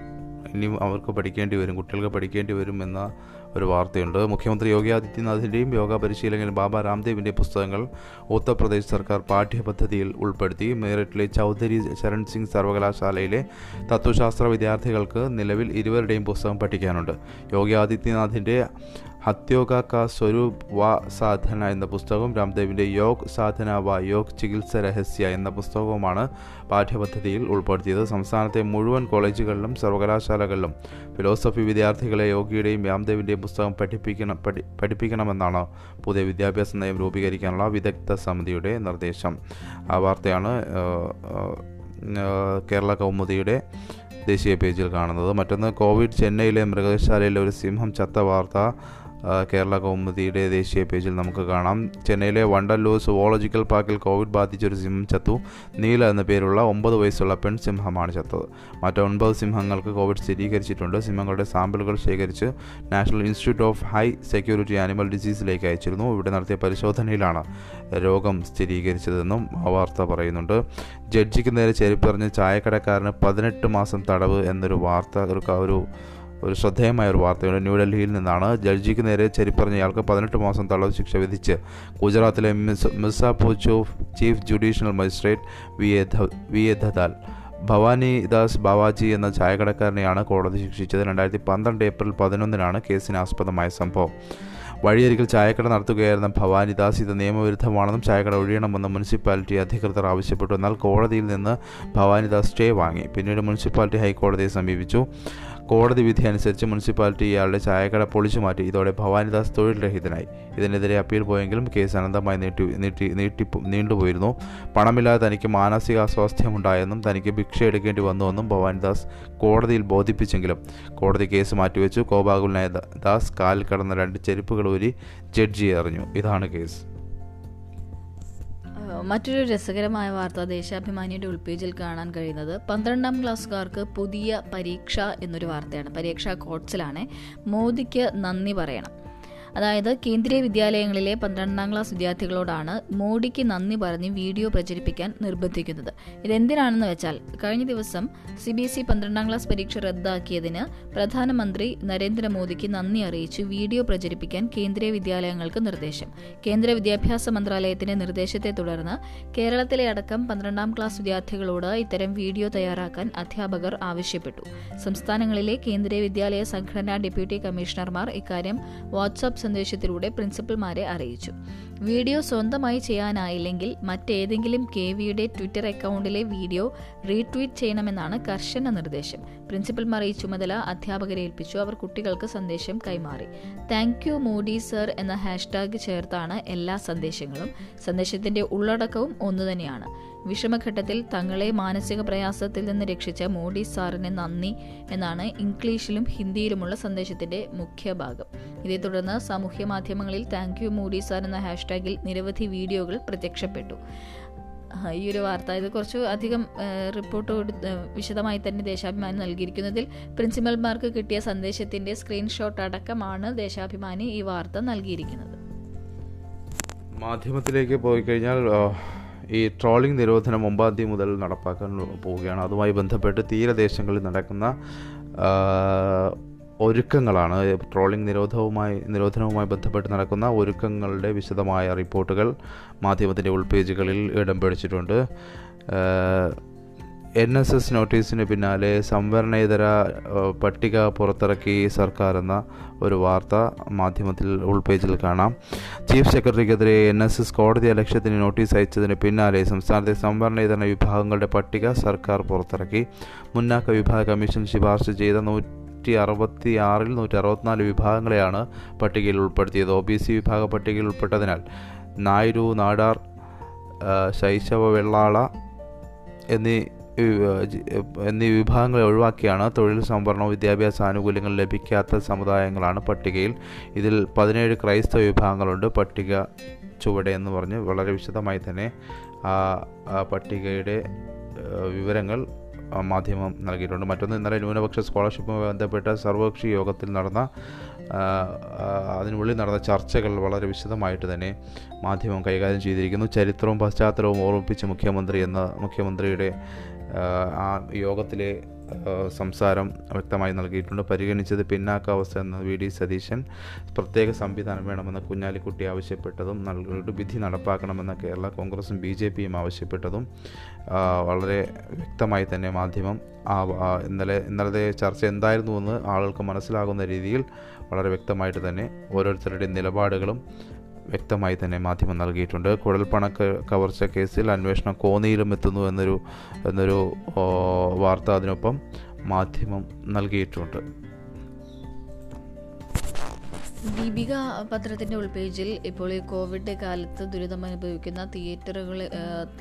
ഇനിയും അവർക്ക് പഠിക്കേണ്ടി വരും കുട്ടികൾക്ക് പഠിക്കേണ്ടി വരും എന്ന ഒരു വാർത്തയുണ്ട്. മുഖ്യമന്ത്രി യോഗി ആദിത്യനാഥിന്റെയും യോഗ പരിശീലകൻ ബാബ രാംദേവിന്റെ പുസ്തകങ്ങൾ ഉത്തർപ്രദേശ് സർക്കാർ പാഠ്യപദ്ധതിയിൽ ഉൾപ്പെടുത്തി. മീററ്റിലെ ചൗധരി ശരൺ സിംഗ് സർവകലാശാലയിലെ തത്വശാസ്ത്ര വിദ്യാർത്ഥികൾക്ക് നിലവിൽ ഇരുവരുടെയും പുസ്തകം പഠിക്കാനുണ്ട്. യോഗി ആദിത്യനാഥിന്റെ ഹത്യോഗ കാ സ്വരൂപ് വ സാധന എന്ന പുസ്തകവും രാംദേവിന്റെ യോഗ് സാധന വ യോഗ് ചികിത്സ രഹസ്യ എന്ന പുസ്തകവുമാണ് പാഠ്യപദ്ധതിയിൽ ഉൾപ്പെടുത്തിയത്. സംസ്ഥാനത്തെ മുഴുവൻ കോളേജുകളിലും സർവകലാശാലകളിലും ഫിലോസഫി വിദ്യാർത്ഥികളെ യോഗയുടെയും രാംദേവിന്റെയും പുസ്തകം പഠിപ്പിക്കണം പഠി പഠിപ്പിക്കണമെന്നാണ് പുതിയ വിദ്യാഭ്യാസ നയം രൂപീകരിക്കാനുള്ള വിദഗ്ധ സമിതിയുടെ നിർദ്ദേശം. ആ വാർത്തയാണ് കേരള കൗമുദിയുടെ ദേശീയ പേജിൽ കാണുന്നത്. മറ്റൊന്ന് കോവിഡ് ചെന്നൈയിലെ മൃഗശാലയിലെ ഒരു സിംഹം ചത്ത വാർത്ത. കേരള കൗമുദിയുടെ ദേശീയ പേജിൽ നമുക്ക് കാണാം. ചെന്നൈയിലെ വണ്ടല്ലൂർ സുവോളജിക്കൽ പാർക്കിൽ കോവിഡ് ബാധിച്ചൊരു സിംഹം ചത്തു. നീല എന്ന പേരുള്ള ഒമ്പത് വയസ്സുള്ള പെൺസിംഹമാണ് ചത്തത്. മറ്റ് ഒൻപത് സിംഹങ്ങൾക്ക് കോവിഡ് സ്ഥിരീകരിച്ചിട്ടുണ്ട്. സിംഹങ്ങളുടെ സാമ്പിളുകൾ ശേഖരിച്ച് national institute of high security animal ഡിസീസിലേക്ക് അയച്ചിരുന്നു. ഇവിടെ നടത്തിയ പരിശോധനയിലാണ് രോഗം സ്ഥിരീകരിച്ചതെന്നും വാർത്ത പറയുന്നുണ്ട്. ജഡ്ജിക്ക് നേരെ ചെരുപ്പറിഞ്ഞ് ചായക്കടക്കാരന് പതിനെട്ട് മാസം തടവ് എന്നൊരു വാർത്ത ഒരു ഒരു ശ്രദ്ധേയമായ ഒരു വാർത്തയുണ്ട്. ന്യൂഡൽഹിയിൽ നിന്നാണ് ജഡ്ജിക്ക് നേരെ ചെരിപ്പറഞ്ഞയാൾക്ക് പതിനെട്ട് മാസം തടവ് ശിക്ഷ വിധിച്ച്. ഗുജറാത്തിലെ miss Mirzapur chief judicial magistrate V A V A Dhadal. Bhavanidas Bavaji എന്ന ചായക്കടക്കാരനെയാണ് കോടതി ശിക്ഷിച്ചത്. രണ്ടായിരത്തി പന്ത്രണ്ട് ഏപ്രിൽ പതിനൊന്നിനാണ് കേസിന് ആസ്പദമായ സംഭവം. വഴിയരികിൽ ചായക്കട നടത്തുകയായിരുന്ന ഭവാനിദാസ് ഇത് നിയമവിരുദ്ധമാണെന്നും ചായക്കട ഒഴിയണമെന്നും മുനിസിപ്പാലിറ്റി അധികൃതർ ആവശ്യപ്പെട്ടു. എന്നാൽ കോടതിയിൽ നിന്ന് ഭവാനിദാസ് സ്റ്റേ വാങ്ങി. പിന്നീട് മുനിസിപ്പാലിറ്റി ഹൈക്കോടതിയെ സമീപിച്ചു. കോടതി വിധി അനുസരിച്ച് മുനിസിപ്പാലിറ്റി ഇയാളുടെ ചായക്കട പൊളിച്ചു മാറ്റി. ഇതോടെ ഭവാനിദാസ് തൊഴിൽ രഹിതനായി ഇതിനെതിരെ അപ്പീൽ പോയെങ്കിലും കേസ് അനന്തമായി നീട്ടി നീട്ടി നീട്ടി നീണ്ടുപോയിരുന്നു. പണമില്ലാതെ തനിക്ക് മാനസിക അസ്വാസ്ഥ്യമുണ്ടായെന്നും തനിക്ക് ഭിക്ഷ എടുക്കേണ്ടി വന്നുവെന്നും ഭവാനിദാസ് കോടതിയിൽ ബോധിപ്പിച്ചെങ്കിലും കോടതി കേസ് മാറ്റിവെച്ചു. കോപാകുലനായ ദാസ് കാലിൽ കടന്ന രണ്ട് ചെരുപ്പുകൾ ഊരി ജഡ്ജിയെ അറിഞ്ഞു ഇതാണ് കേസ്. മറ്റൊരു രസകരമായ വാർത്ത ദേശാഭിമാനിയുടെ ഉൾപേജിൽ കാണാൻ കഴിയുന്നത്. പന്ത്രണ്ടാം ക്ലാസ്സുകാർക്ക് പുതിയ പരീക്ഷ എന്നൊരു വാർത്തയാണ്. പരീക്ഷ കോട്സിലാണ് മോദിക്ക് നന്ദി പറയണം. അതായത് കേന്ദ്രീയ വിദ്യാലയങ്ങളിലെ പന്ത്രണ്ടാം ക്ലാസ് വിദ്യാർത്ഥികളോടാണ് മോഡിക്ക് നന്ദി പറഞ്ഞ് വീഡിയോ പ്രചരിപ്പിക്കാൻ നിർബന്ധിക്കുന്നത്. ഇതെന്തിനാണെന്ന് വെച്ചാൽ കഴിഞ്ഞ ദിവസം സി ബി എസ് ഇ പന്ത്രണ്ടാം ക്ലാസ് പരീക്ഷ റദ്ദാക്കിയതിന് പ്രധാനമന്ത്രി നരേന്ദ്രമോദിക്ക് നന്ദി അറിയിച്ച് വീഡിയോ പ്രചരിപ്പിക്കാൻ കേന്ദ്രീയ വിദ്യാലയങ്ങൾക്ക് നിർദ്ദേശം. കേന്ദ്ര വിദ്യാഭ്യാസ മന്ത്രാലയത്തിന്റെ നിർദ്ദേശത്തെ തുടർന്ന് കേരളത്തിലെ അടക്കം പന്ത്രണ്ടാം ക്ലാസ് വിദ്യാർത്ഥികളോട് ഇത്തരം വീഡിയോ തയ്യാറാക്കാൻ അധ്യാപകർ ആവശ്യപ്പെട്ടു. സംസ്ഥാനങ്ങളിലെ കേന്ദ്രീയ വിദ്യാലയ സംഘടനാ ഡെപ്യൂട്ടി കമ്മീഷണർമാർ ഇക്കാര്യം വാട്സാപ്പ് സന്ദേശത്തിലൂടെ പ്രിൻസിപ്പൽമാരെ അറിയിച്ചു. വീഡിയോ സ്വന്തമായി ചെയ്യാനായില്ലെങ്കിൽ മറ്റേതെങ്കിലും കെ വിയുടെ ട്വിറ്റർ അക്കൗണ്ടിലെ വീഡിയോ റീട്വീറ്റ് ചെയ്യണമെന്നാണ് കർശന നിർദ്ദേശം. പ്രിൻസിപ്പൽമാർ ഈ ചുമതല അധ്യാപകരെ ഏൽപ്പിച്ചു. അവർ കുട്ടികൾക്ക് സന്ദേശം കൈമാറി. താങ്ക് യു മോഡി സർ എന്ന ഹാഷ്ടാഗ് ചേർത്താണ് എല്ലാ സന്ദേശങ്ങളും. സന്ദേശത്തിന്റെ ഉള്ളടക്കവും ഒന്നുതന്നെയാണ്. വിഷമഘട്ടത്തിൽ തങ്ങളെ മാനസിക പ്രയാസത്തിൽ നിന്ന് രക്ഷിച്ച മോഡി സാറിന് നന്ദി എന്നാണ് ഇംഗ്ലീഷിലും ഹിന്ദിയിലുമുള്ള സന്ദേശത്തിന്റെ മുഖ്യ ഭാഗം. ഇതേ തുടർന്ന് സാമൂഹ്യ മാധ്യമങ്ങളിൽ താങ്ക് യു മോഡി സാർ എന്ന ഹാഷ്ടാഗിൽ നിരവധി വീഡിയോകൾ പ്രത്യക്ഷപ്പെട്ടു. ഈ ഒരു വാർത്ത ഇത് കുറച്ച് അധികം റിപ്പോർട്ട് വിശദമായി തന്നെ ദേശാഭിമാനി നൽകിയിരിക്കുന്നതിൽ പ്രിൻസിപ്പൽമാർക്ക് കിട്ടിയ സന്ദേശത്തിന്റെ സ്ക്രീൻഷോട്ട് അടക്കമാണ് ദേശാഭിമാനി ഈ വാർത്ത നൽകിയിരിക്കുന്നത്. മാധ്യമത്തിലേക്ക് പോയി കഴിഞ്ഞാൽ ഈ ട്രോളിംഗ് നിരോധനം ഒമ്പതാം തീയതി മുതൽ നടപ്പാക്കാൻ പോവുകയാണ്. അതുമായി ബന്ധപ്പെട്ട് തീരദേശങ്ങളിൽ നടക്കുന്ന ഒരുക്കങ്ങളാണ്. ട്രോളിംഗ് നിരോധവുമായി നിരോധനവുമായി ബന്ധപ്പെട്ട് നടക്കുന്ന ഒരുക്കങ്ങളുടെ വിശദമായ റിപ്പോർട്ടുകൾ മാധ്യമത്തിന്റെ ഉൾപേജുകളിൽ ഇടം പിടിച്ചിട്ടുണ്ട്. എൻ എസ് എസ് നോട്ടീസിന് പിന്നാലെ സംവരണേതര പട്ടിക പുറത്തിറക്കി സർക്കാർ എന്ന ഒരു വാർത്ത മാധ്യമത്തിൽ ഉൾപേജിൽ കാണാം. ചീഫ് സെക്രട്ടറിക്കെതിരെ എൻ എസ് എസ് കോടതി അലക്ഷ്യത്തിന് നോട്ടീസ് അയച്ചതിന് പിന്നാലെ സംസ്ഥാനത്തെ സംവരണേതര വിഭാഗങ്ങളുടെ പട്ടിക സർക്കാർ പുറത്തിറക്കി. മുന്നാക്ക വിഭാഗ കമ്മീഷൻ ശുപാർശ ചെയ്ത നൂറ്റി അറുപത്തി ആറിൽ നൂറ്റി അറുപത്തിനാല് വിഭാഗങ്ങളെയാണ് പട്ടികയിൽ ഉൾപ്പെടുത്തിയത്. ഒ ബി സി വിഭാഗ പട്ടികയിൽ ഉൾപ്പെട്ടതിനാൽ നായരു നാടാർ ശൈശവ വെള്ളാള എന്നീ എന്നീ വിഭാഗങ്ങളെ ഒഴിവാക്കിയാണ് തൊഴിൽ സംവരണവും വിദ്യാഭ്യാസ ആനുകൂല്യങ്ങൾ ലഭിക്കാത്ത സമുദായങ്ങളാണ് പട്ടികയിൽ. ഇതിൽ പതിനേഴ് ക്രൈസ്തവ വിഭാഗങ്ങളുണ്ട്. പട്ടിക ചുവടെ എന്ന് പറഞ്ഞ് വളരെ വിശദമായി തന്നെ ആ പട്ടികയുടെ വിവരങ്ങൾ മാധ്യമം നൽകിയിട്ടുണ്ട്. മറ്റൊന്ന് ഇന്നലെ ന്യൂനപക്ഷ സ്കോളർഷിപ്പുമായി ബന്ധപ്പെട്ട സർവകക്ഷി യോഗത്തിൽ നടന്ന അതിനുള്ളിൽ നടന്ന ചർച്ചകൾ വളരെ വിശദമായിട്ട് തന്നെ മാധ്യമം കൈകാര്യം ചെയ്തിരിക്കുന്നു. ചരിത്രവും പശ്ചാത്തലവും ഓർമ്മിപ്പിച്ച് മുഖ്യമന്ത്രി എന്ന മുഖ്യമന്ത്രിയുടെ ആ, യോഗത്തിലെ സംസാരം വ്യക്തമായി നൽകിയിട്ടുണ്ട്. പരിഗണിച്ചത് പിന്നാക്കാവസ്ഥ എന്ന വി ഡി സതീശൻ. പ്രത്യേക സംവിധാനം വേണമെന്ന് കുഞ്ഞാലിക്കുട്ടി ആവശ്യപ്പെട്ടതും നൽകിയിട്ട് വിധി നടപ്പാക്കണമെന്ന കേരള കോൺഗ്രസും ബി ജെ പിയും ആവശ്യപ്പെട്ടതും വളരെ വ്യക്തമായി തന്നെ മാധ്യമം ഇന്നലെ ഇന്നലത്തെ ചർച്ച എന്തായിരുന്നുവെന്ന് ആളുകൾക്ക് മനസ്സിലാകുന്ന രീതിയിൽ വളരെ വ്യക്തമായിട്ട് തന്നെ ഓരോരുത്തരുടെയും നിലപാടുകളും വ്യക്തമായി തന്നെ മാധ്യമം നൽകിയിട്ടുണ്ട്. കുഴൽപ്പണ കവർച്ച കേസിൽ അന്വേഷണം കോന്നിയിലും എത്തുന്നു എന്നൊരു എന്നൊരു വാർത്ത അതിനൊപ്പം മാധ്യമം നൽകിയിട്ടുണ്ട്. ദീപിക പത്രത്തിന്റെ ഉൾപേജിൽ ഇപ്പോൾ ഈ കോവിഡ് കാലത്ത് ദുരിതം അനുഭവിക്കുന്ന തിയേറ്ററുകളെ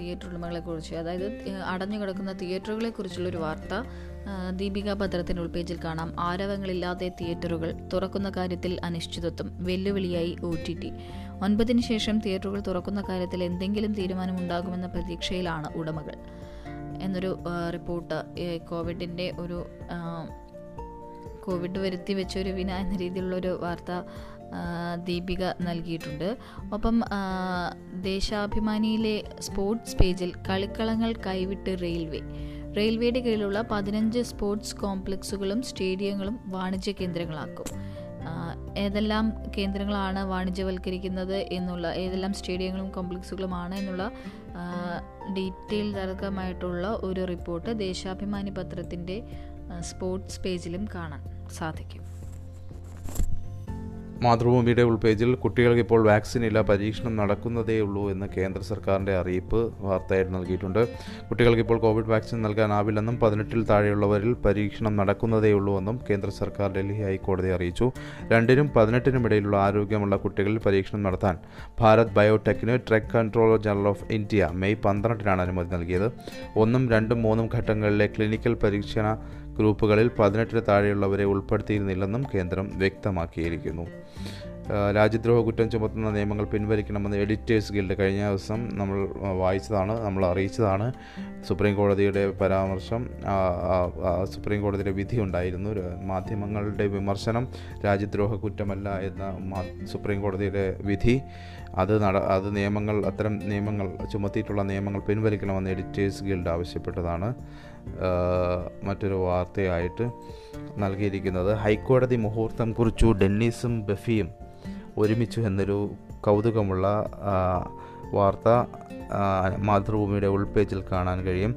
തിയേറ്റർ ഉടമകളെക്കുറിച്ച് അതായത് അടഞ്ഞു കിടക്കുന്ന തിയേറ്ററുകളെ കുറിച്ചുള്ളൊരു വാർത്ത ദീപിക പത്രത്തിന്റെ ഉൾപേജിൽ കാണാം. ആരവങ്ങളില്ലാതെ തിയേറ്ററുകൾ തുറക്കുന്ന കാര്യത്തിൽ അനിശ്ചിതത്വം. വെല്ലുവിളിയായി ഒ ടി ടി. ഒൻപതിന് ശേഷം തിയേറ്ററുകൾ തുറക്കുന്ന കാര്യത്തിൽ എന്തെങ്കിലും തീരുമാനമുണ്ടാകുമെന്ന പ്രതീക്ഷയിലാണ് ഉടമകൾ. എന്നൊരു റിപ്പോർട്ട് കോവിഡിന്റെ ഒരു കോവിഡ് വരുത്തി വെച്ച ഒരു വിന എന്ന രീതിയിലുള്ളൊരു വാർത്ത ദീപിക നൽകിയിട്ടുണ്ട്. ഒപ്പം ദേശാഭിമാനിയിലെ സ്പോർട്സ് പേജിൽ കളിക്കളങ്ങൾ കൈവിട്ട് റെയിൽവേ. റെയിൽവേയുടെ കീഴിലുള്ള പതിനഞ്ച് സ്പോർട്സ് കോംപ്ലക്സുകളും സ്റ്റേഡിയങ്ങളും വാണിജ്യ കേന്ദ്രങ്ങളാക്കും. ഏതെല്ലാം കേന്ദ്രങ്ങളാണ് വാണിജ്യവൽക്കരിക്കുന്നത് എന്നുള്ള ഏതെല്ലാം സ്റ്റേഡിയങ്ങളും കോംപ്ലക്സുകളുമാണ് എന്നുള്ള ഡീറ്റെയിൽ തർക്കമായിട്ടുള്ള ഒരു റിപ്പോർട്ട് ദേശാഭിമാനി പത്രത്തിന്റെ സ്പോർട്സ് പേജിലും കാണാൻ സാധിക്കും. മാതൃഭൂമിയുടെ ഉൾപേജിൽ കുട്ടികൾക്ക് ഇപ്പോൾ വാക്സിൻ ഇല്ല പരീക്ഷണം നടക്കുന്നതേ ഉള്ളൂ എന്ന് കേന്ദ്ര സർക്കാരിന്റെ അറിയിപ്പ് വാർത്തയായിട്ട് നൽകിയിട്ടുണ്ട്. കുട്ടികൾക്ക് ഇപ്പോൾ കോവിഡ് വാക്സിൻ നൽകാനാവില്ലെന്നും പതിനെട്ടിൽ താഴെയുള്ളവരിൽ പരീക്ഷണം നടക്കുന്നതേ ഉള്ളൂ എന്നും കേന്ദ്ര സർക്കാർ ഡൽഹി ഹൈക്കോടതി അറിയിച്ചു. രണ്ടിനും പതിനെട്ടിനും ഇടയിലുള്ള ആരോഗ്യമുള്ള കുട്ടികളിൽ പരീക്ഷണം നടത്താൻ Bharat ബയോടെക്കിന് drug controller general of India May പന്ത്രണ്ടിനാണ് അനുമതി നൽകിയത്. ഒന്നും രണ്ടും മൂന്നും ഘട്ടങ്ങളിലെ ക്ലിനിക്കൽ പരീക്ഷണ ഗ്രൂപ്പുകളിൽ പതിനെട്ടിന് താഴെയുള്ളവരെ ഉൾപ്പെടുത്തിയിരുന്നില്ലെന്നും കേന്ദ്രം വ്യക്തമാക്കിയിരിക്കുന്നു. രാജ്യദ്രോഹ കുറ്റം ചുമത്തുന്ന നിയമങ്ങൾ പിൻവലിക്കണമെന്ന് എഡിറ്റേഴ്സ് ഗിൽഡ് കഴിഞ്ഞ ദിവസം നമ്മൾ വായിച്ചതാണ് നമ്മൾ അറിയിച്ചതാണ്. സുപ്രീം കോടതിയുടെ പരാമർശം സുപ്രീം കോടതിയുടെ വിധി ഉണ്ടായിരുന്നു. മാധ്യമങ്ങളുടെ വിമർശനം രാജ്യദ്രോഹ കുറ്റമല്ല എന്ന സുപ്രീം കോടതിയുടെ വിധി. അത് നട അത് നിയമങ്ങൾ അത്തരം നിയമങ്ങൾ ചുമത്തിയിട്ടുള്ള നിയമങ്ങൾ പിൻവലിക്കണമെന്ന് എഡിറ്റേഴ്സ് ഗിൽഡ് ആവശ്യപ്പെട്ടതാണ്. മറ്റൊരു വാർത്തയായിട്ട് നൽകിയിരിക്കുന്നത് ഹൈക്കോടതി മുഹൂർത്തം കുറിച്ചു ഡെന്നീസും ബഫിയും ഒരുമിച്ചു എന്നൊരു കൗതുകമുള്ള വാർത്ത മാതൃഭൂമിയുടെ ഉൾപേജിൽ കാണാൻ കഴിയും.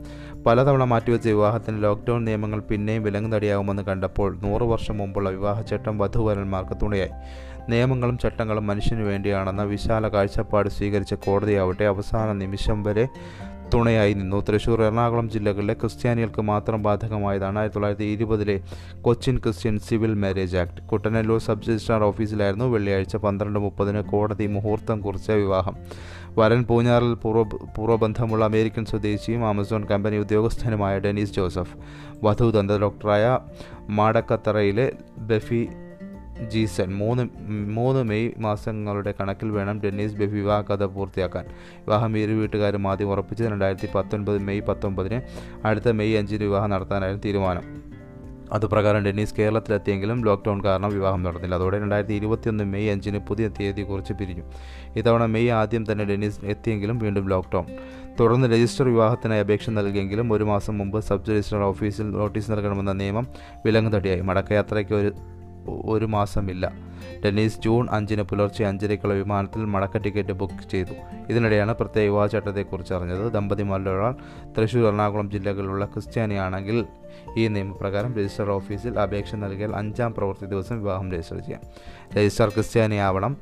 പലതവണ മാറ്റിവെച്ച വിവാഹത്തിന് ലോക്ക്ഡൗൺ നിയമങ്ങൾ പിന്നെയും വിലങ്ങുതടിയാകുമെന്ന് കണ്ടപ്പോൾ നൂറ് വർഷം മുമ്പുള്ള വിവാഹച്ചട്ടം വധുവരന്മാർക്ക് തുണയായി. നിയമങ്ങളും ചട്ടങ്ങളും മനുഷ്യന് വേണ്ടിയാണെന്ന വിശാല കാഴ്ചപ്പാട് സ്വീകരിച്ച കോടതിയാവട്ടെ അവസാന നിമിഷം വരെ തുണയായി നിന്നു. തൃശൂർ എറണാകുളം ജില്ലകളിലെ ക്രിസ്ത്യാനികൾക്ക് മാത്രം ബാധകമായതാണ് ആയിരത്തി തൊള്ളായിരത്തി ഇരുപതിലെ Cochin Christian civil marriage act. Kuttanellur sub registrar ഓഫീസിലായിരുന്നു വെള്ളിയാഴ്ച പന്ത്രണ്ട് മുപ്പതിന് കോടതി മുഹൂർത്തം കുറിച്ച വിവാഹം. വരൻ പൂഞ്ഞാറിൽ പൂർവ പൂർവബന്ധമുള്ള അമേരിക്കൻ സ്വദേശിയും ആമസോൺ കമ്പനി ഉദ്യോഗസ്ഥനുമായ ഡെനീസ് ജോസഫ് വധു ദന്ത ഡോക്ടറായ മാടക്കത്തറയിലെ ബഫി ജീസൺ മൂന്ന് മൂന്ന് മെയ് മാസങ്ങളുടെ കണക്കിൽ വേണം ഡെന്നീസ് ബെഫി വിവാഹ കഥ പൂർത്തിയാക്കാൻ. വിവാഹം ഇരു വീട്ടുകാരും ആദ്യം ഉറപ്പിച്ചത് രണ്ടായിരത്തി പത്തൊൻപത് മെയ് പത്തൊമ്പതിന് അടുത്ത മെയ് അഞ്ചിന് വിവാഹം നടത്താനായിരുന്നു തീരുമാനം. അതുപ്രകാരം ഡെന്നീസ് കേരളത്തിലെത്തിയെങ്കിലും ലോക്ക്ഡൗൺ കാരണം വിവാഹം നടന്നില്ല. അതോടെ രണ്ടായിരത്തി ഇരുപത്തിയൊന്ന് മെയ് അഞ്ചിന് പുതിയ തീയതി കുറിച്ച് പിരിഞ്ഞു. ഇത്തവണ മെയ് ആദ്യം തന്നെ ഡെന്നീസ് എത്തിയെങ്കിലും വീണ്ടും ലോക്ക്ഡൗൺ. തുടർന്ന് രജിസ്റ്റർ വിവാഹത്തിനായി അപേക്ഷ നൽകിയെങ്കിലും ഒരു മാസം മുമ്പ് സബ് രജിസ്ട്രാർ ഓഫീസിൽ നോട്ടീസ് നൽകണമെന്ന നിയമം വിലങ്ങുതടിയായി മടക്കയാത്രയ്ക്ക് ഒരു ഒരു മാസമില്ല. ഡെന്നീസ് ജൂൺ അഞ്ചിന് പുലർച്ചെ അഞ്ചരയ്ക്കുള്ള വിമാനത്തിൽ മടക്ക ടിക്കറ്റ് ബുക്ക് ചെയ്തു. ഇതിനിടെയാണ് പ്രത്യേക വിവാഹ ചട്ടത്തെക്കുറിച്ച് അറിഞ്ഞത്. ദമ്പതിമാരിൽ ഒരാൾ തൃശൂർ എറണാകുളം ജില്ലകളിലുള്ള ക്രിസ്ത്യാനിയാണെങ്കിൽ ഈ നിയമപ്രകാരം രജിസ്റ്റർ ഓഫീസിൽ അപേക്ഷ നൽകിയാൽ അഞ്ചാം പ്രവൃത്തി ദിവസം വിവാഹം രജിസ്റ്റർ ചെയ്യാം. രജിസ്റ്റർ ക്രിസ്ത്യാനിയാവണം.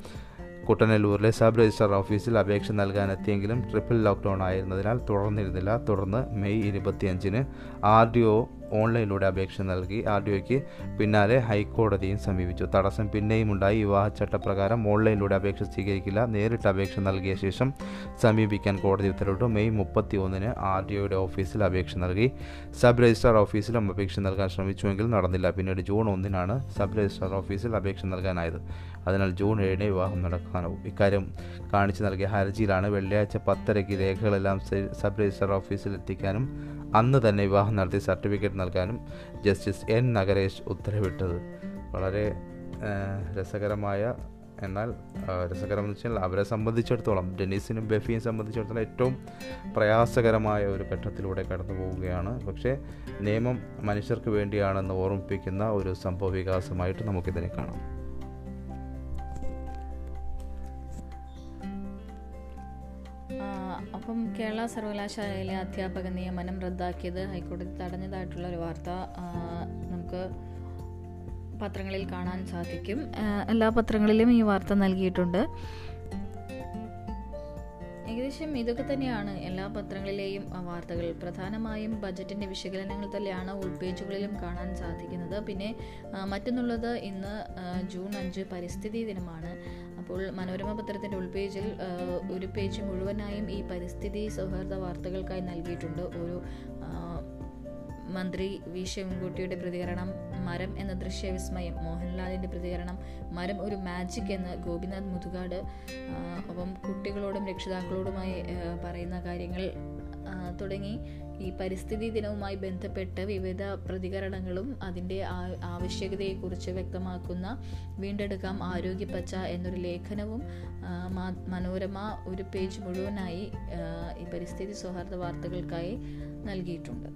കുട്ടനല്ലൂരിലെ സബ് രജിസ്ട്രാർ ഓഫീസിൽ അപേക്ഷ നൽകാനെത്തിയെങ്കിലും ട്രിപ്പിൾ ലോക്ക്ഡൗൺ ആയിരുന്നതിനാൽ തുടർന്നിരുന്നില്ല. തുടർന്ന് മെയ് ഇരുപത്തിയഞ്ചിന് ആർ ഡി ഒ ഓൺലൈനിലൂടെ അപേക്ഷ നൽകി ആർ ഡി ഒക്ക് പിന്നാലെ ഹൈക്കോടതിയും സമീപിച്ചു. തടസ്സം പിന്നെയും ഉണ്ടായി. വിവാഹ ചട്ടപ്രകാരം ഓൺലൈനിലൂടെ അപേക്ഷ സ്വീകരിക്കില്ല. നേരിട്ട് അപേക്ഷ നൽകിയ ശേഷം സമീപിക്കാൻ കോടതി ഉത്തരവിട്ടു. മെയ് മുപ്പത്തി ഒന്നിന് ആർ ഡി ഒയുടെ ഓഫീസിൽ അപേക്ഷ നൽകി സബ് രജിസ്ട്രാർ ഓഫീസിലും അപേക്ഷ നൽകാൻ ശ്രമിച്ചുവെങ്കിലും നടന്നില്ല. പിന്നീട് ജൂൺ ഒന്നിനാണ് സബ് രജിസ്ട്രാർ ഓഫീസിൽ അപേക്ഷ നൽകാനായത്. അതിനാൽ ജൂൺ ഏഴിന് വിവാഹം നടക്കാനാവും. ഇക്കാര്യം കാണിച്ചു നൽകിയ ഹർജിയിലാണ് വെള്ളിയാഴ്ച പത്തരയ്ക്ക് രേഖകളെല്ലാം സബ് രജിസ്ട്രാർ ഓഫീസിൽ എത്തിക്കാനും അന്ന് തന്നെ വിവാഹം നടത്തി സർട്ടിഫിക്കറ്റ് നൽകാനും ജസ്റ്റിസ് എൻ. നഗരേഷ് ഉത്തരവിട്ടത്. വളരെ രസകരമായ എന്നാൽ രസകരം എന്ന് വെച്ചാൽ അവരെ സംബന്ധിച്ചിടത്തോളം ഡെന്നീസിനും ബെഫിയും സംബന്ധിച്ചിടത്തോളം ഏറ്റവും പ്രയാസകരമായ ഒരു ഘട്ടത്തിലൂടെ കടന്നു പോവുകയാണ്. പക്ഷേ നിയമം മനുഷ്യർക്ക് വേണ്ടിയാണെന്ന് ഓർമ്മിപ്പിക്കുന്ന ഒരു സംഭവ വികാസമായിട്ട് നമുക്കിതിനെ കാണാം. അപ്പം കേരള സർവകലാശാലയിലെ അധ്യാപക നിയമനം റദ്ദാക്കിയത് ഹൈക്കോടതി തടഞ്ഞതായിട്ടുള്ള ഒരു വാർത്ത നമുക്ക് പത്രങ്ങളിൽ കാണാൻ സാധിക്കും. എല്ലാ പത്രങ്ങളിലും ഈ വാർത്ത നൽകിയിട്ടുണ്ട്. ഏകദേശം ഇതൊക്കെ തന്നെയാണ് എല്ലാ പത്രങ്ങളിലെയും വാർത്തകൾ. പ്രധാനമായും ബജറ്റിന്റെ വിശകലനങ്ങൾ തന്നെയാണ് ഉൾപേജുകളിലും കാണാൻ സാധിക്കുന്നത്. പിന്നെ മറ്റൊന്നുള്ളത് ഇന്ന് ജൂൺ അഞ്ച് പരിസ്ഥിതി ദിനമാണ്. അപ്പോൾ മനോരമ പത്രത്തിന്റെ ഉൾപേജിൽ ഒരു പേജ് മുഴുവനായും ഈ പരിസ്ഥിതി സൗഹാർദ്ദ വാർത്തകൾക്കായി നൽകിയിട്ടുണ്ട്. ഒരു മന്ത്രി വി. ശിവൻകുട്ടിയുടെ പ്രതികരണം മരം എന്ന ദൃശ്യവിസ്മയം മോഹൻലാലിന്റെ പ്രതികരണം മരം ഒരു മാജിക് എന്ന് ഗോപിനാഥ് മുതുകാട് ഒപ്പം കുട്ടികളോടും രക്ഷിതാക്കളോടുമായി പറയുന്ന കാര്യങ്ങൾ തുടങ്ങി. ഈ പരിസ്ഥിതി ദിനവുമായി ബന്ധപ്പെട്ട് വിവിധ പ്രതികരണങ്ങളും അതിന്റെ ആവശ്യകതയെക്കുറിച്ച് വ്യക്തമാക്കുന്ന വീണ്ടെടുക്കാം ആരോഗ്യ പച്ച എന്നൊരു ലേഖനവും മനോരമ ഒരു പേജ് മുഴുവനായി ഈ പരിസ്ഥിതി സൗഹാർദ്ദ വാർത്തകൾക്കായി നൽകിയിട്ടുണ്ട്.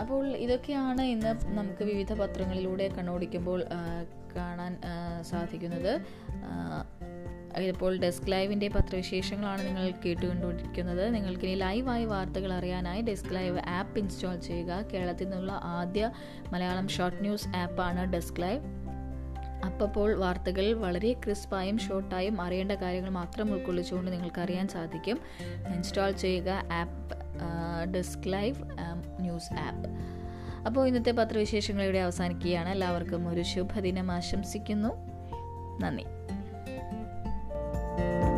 അപ്പോൾ ഇതൊക്കെയാണ് ഇന്ന് നമുക്ക് വിവിധ പത്രങ്ങളിലൂടെ കണ്ണോടിക്കുമ്പോൾ കാണാൻ സാധിക്കുന്നത്. ആ, ഇപ്പോൾ ഡെസ്ക് ലൈവിന്റെ പത്രവിശേഷങ്ങളാണ് നിങ്ങൾ കേട്ടുകൊണ്ടിരിക്കുന്നത്. നിങ്ങൾക്കിനി ലൈവായി വാർത്തകൾ അറിയാനായി ഡെസ്ക് ലൈവ് ആപ്പ് ഇൻസ്റ്റാൾ ചെയ്യുക. കേരളത്തിൽ നിന്നുള്ള ആദ്യ മലയാളം ഷോർട്ട് ന്യൂസ് ആപ്പാണ് ഡെസ്ക് ലൈവ്. അപ്പോൾ വാർത്തകൾ വളരെ ക്രിസ്പായും ഷോർട്ടായും അറിയേണ്ട കാര്യങ്ങൾ മാത്രം ഉൾക്കൊള്ളിച്ചുകൊണ്ട് നിങ്ങൾക്ക് അറിയാൻ സാധിക്കും. ഇൻസ്റ്റാൾ ചെയ്യുക app desk live news app. അപ്പോൾ ഇന്നത്തെ പത്രവിശേഷങ്ങൾ ഇവിടെ അവസാനിക്കുകയാണ്. എല്ലാവർക്കും ഒരു ശുഭദിനം ആശംസിക്കുന്നു. നന്ദി. Bye.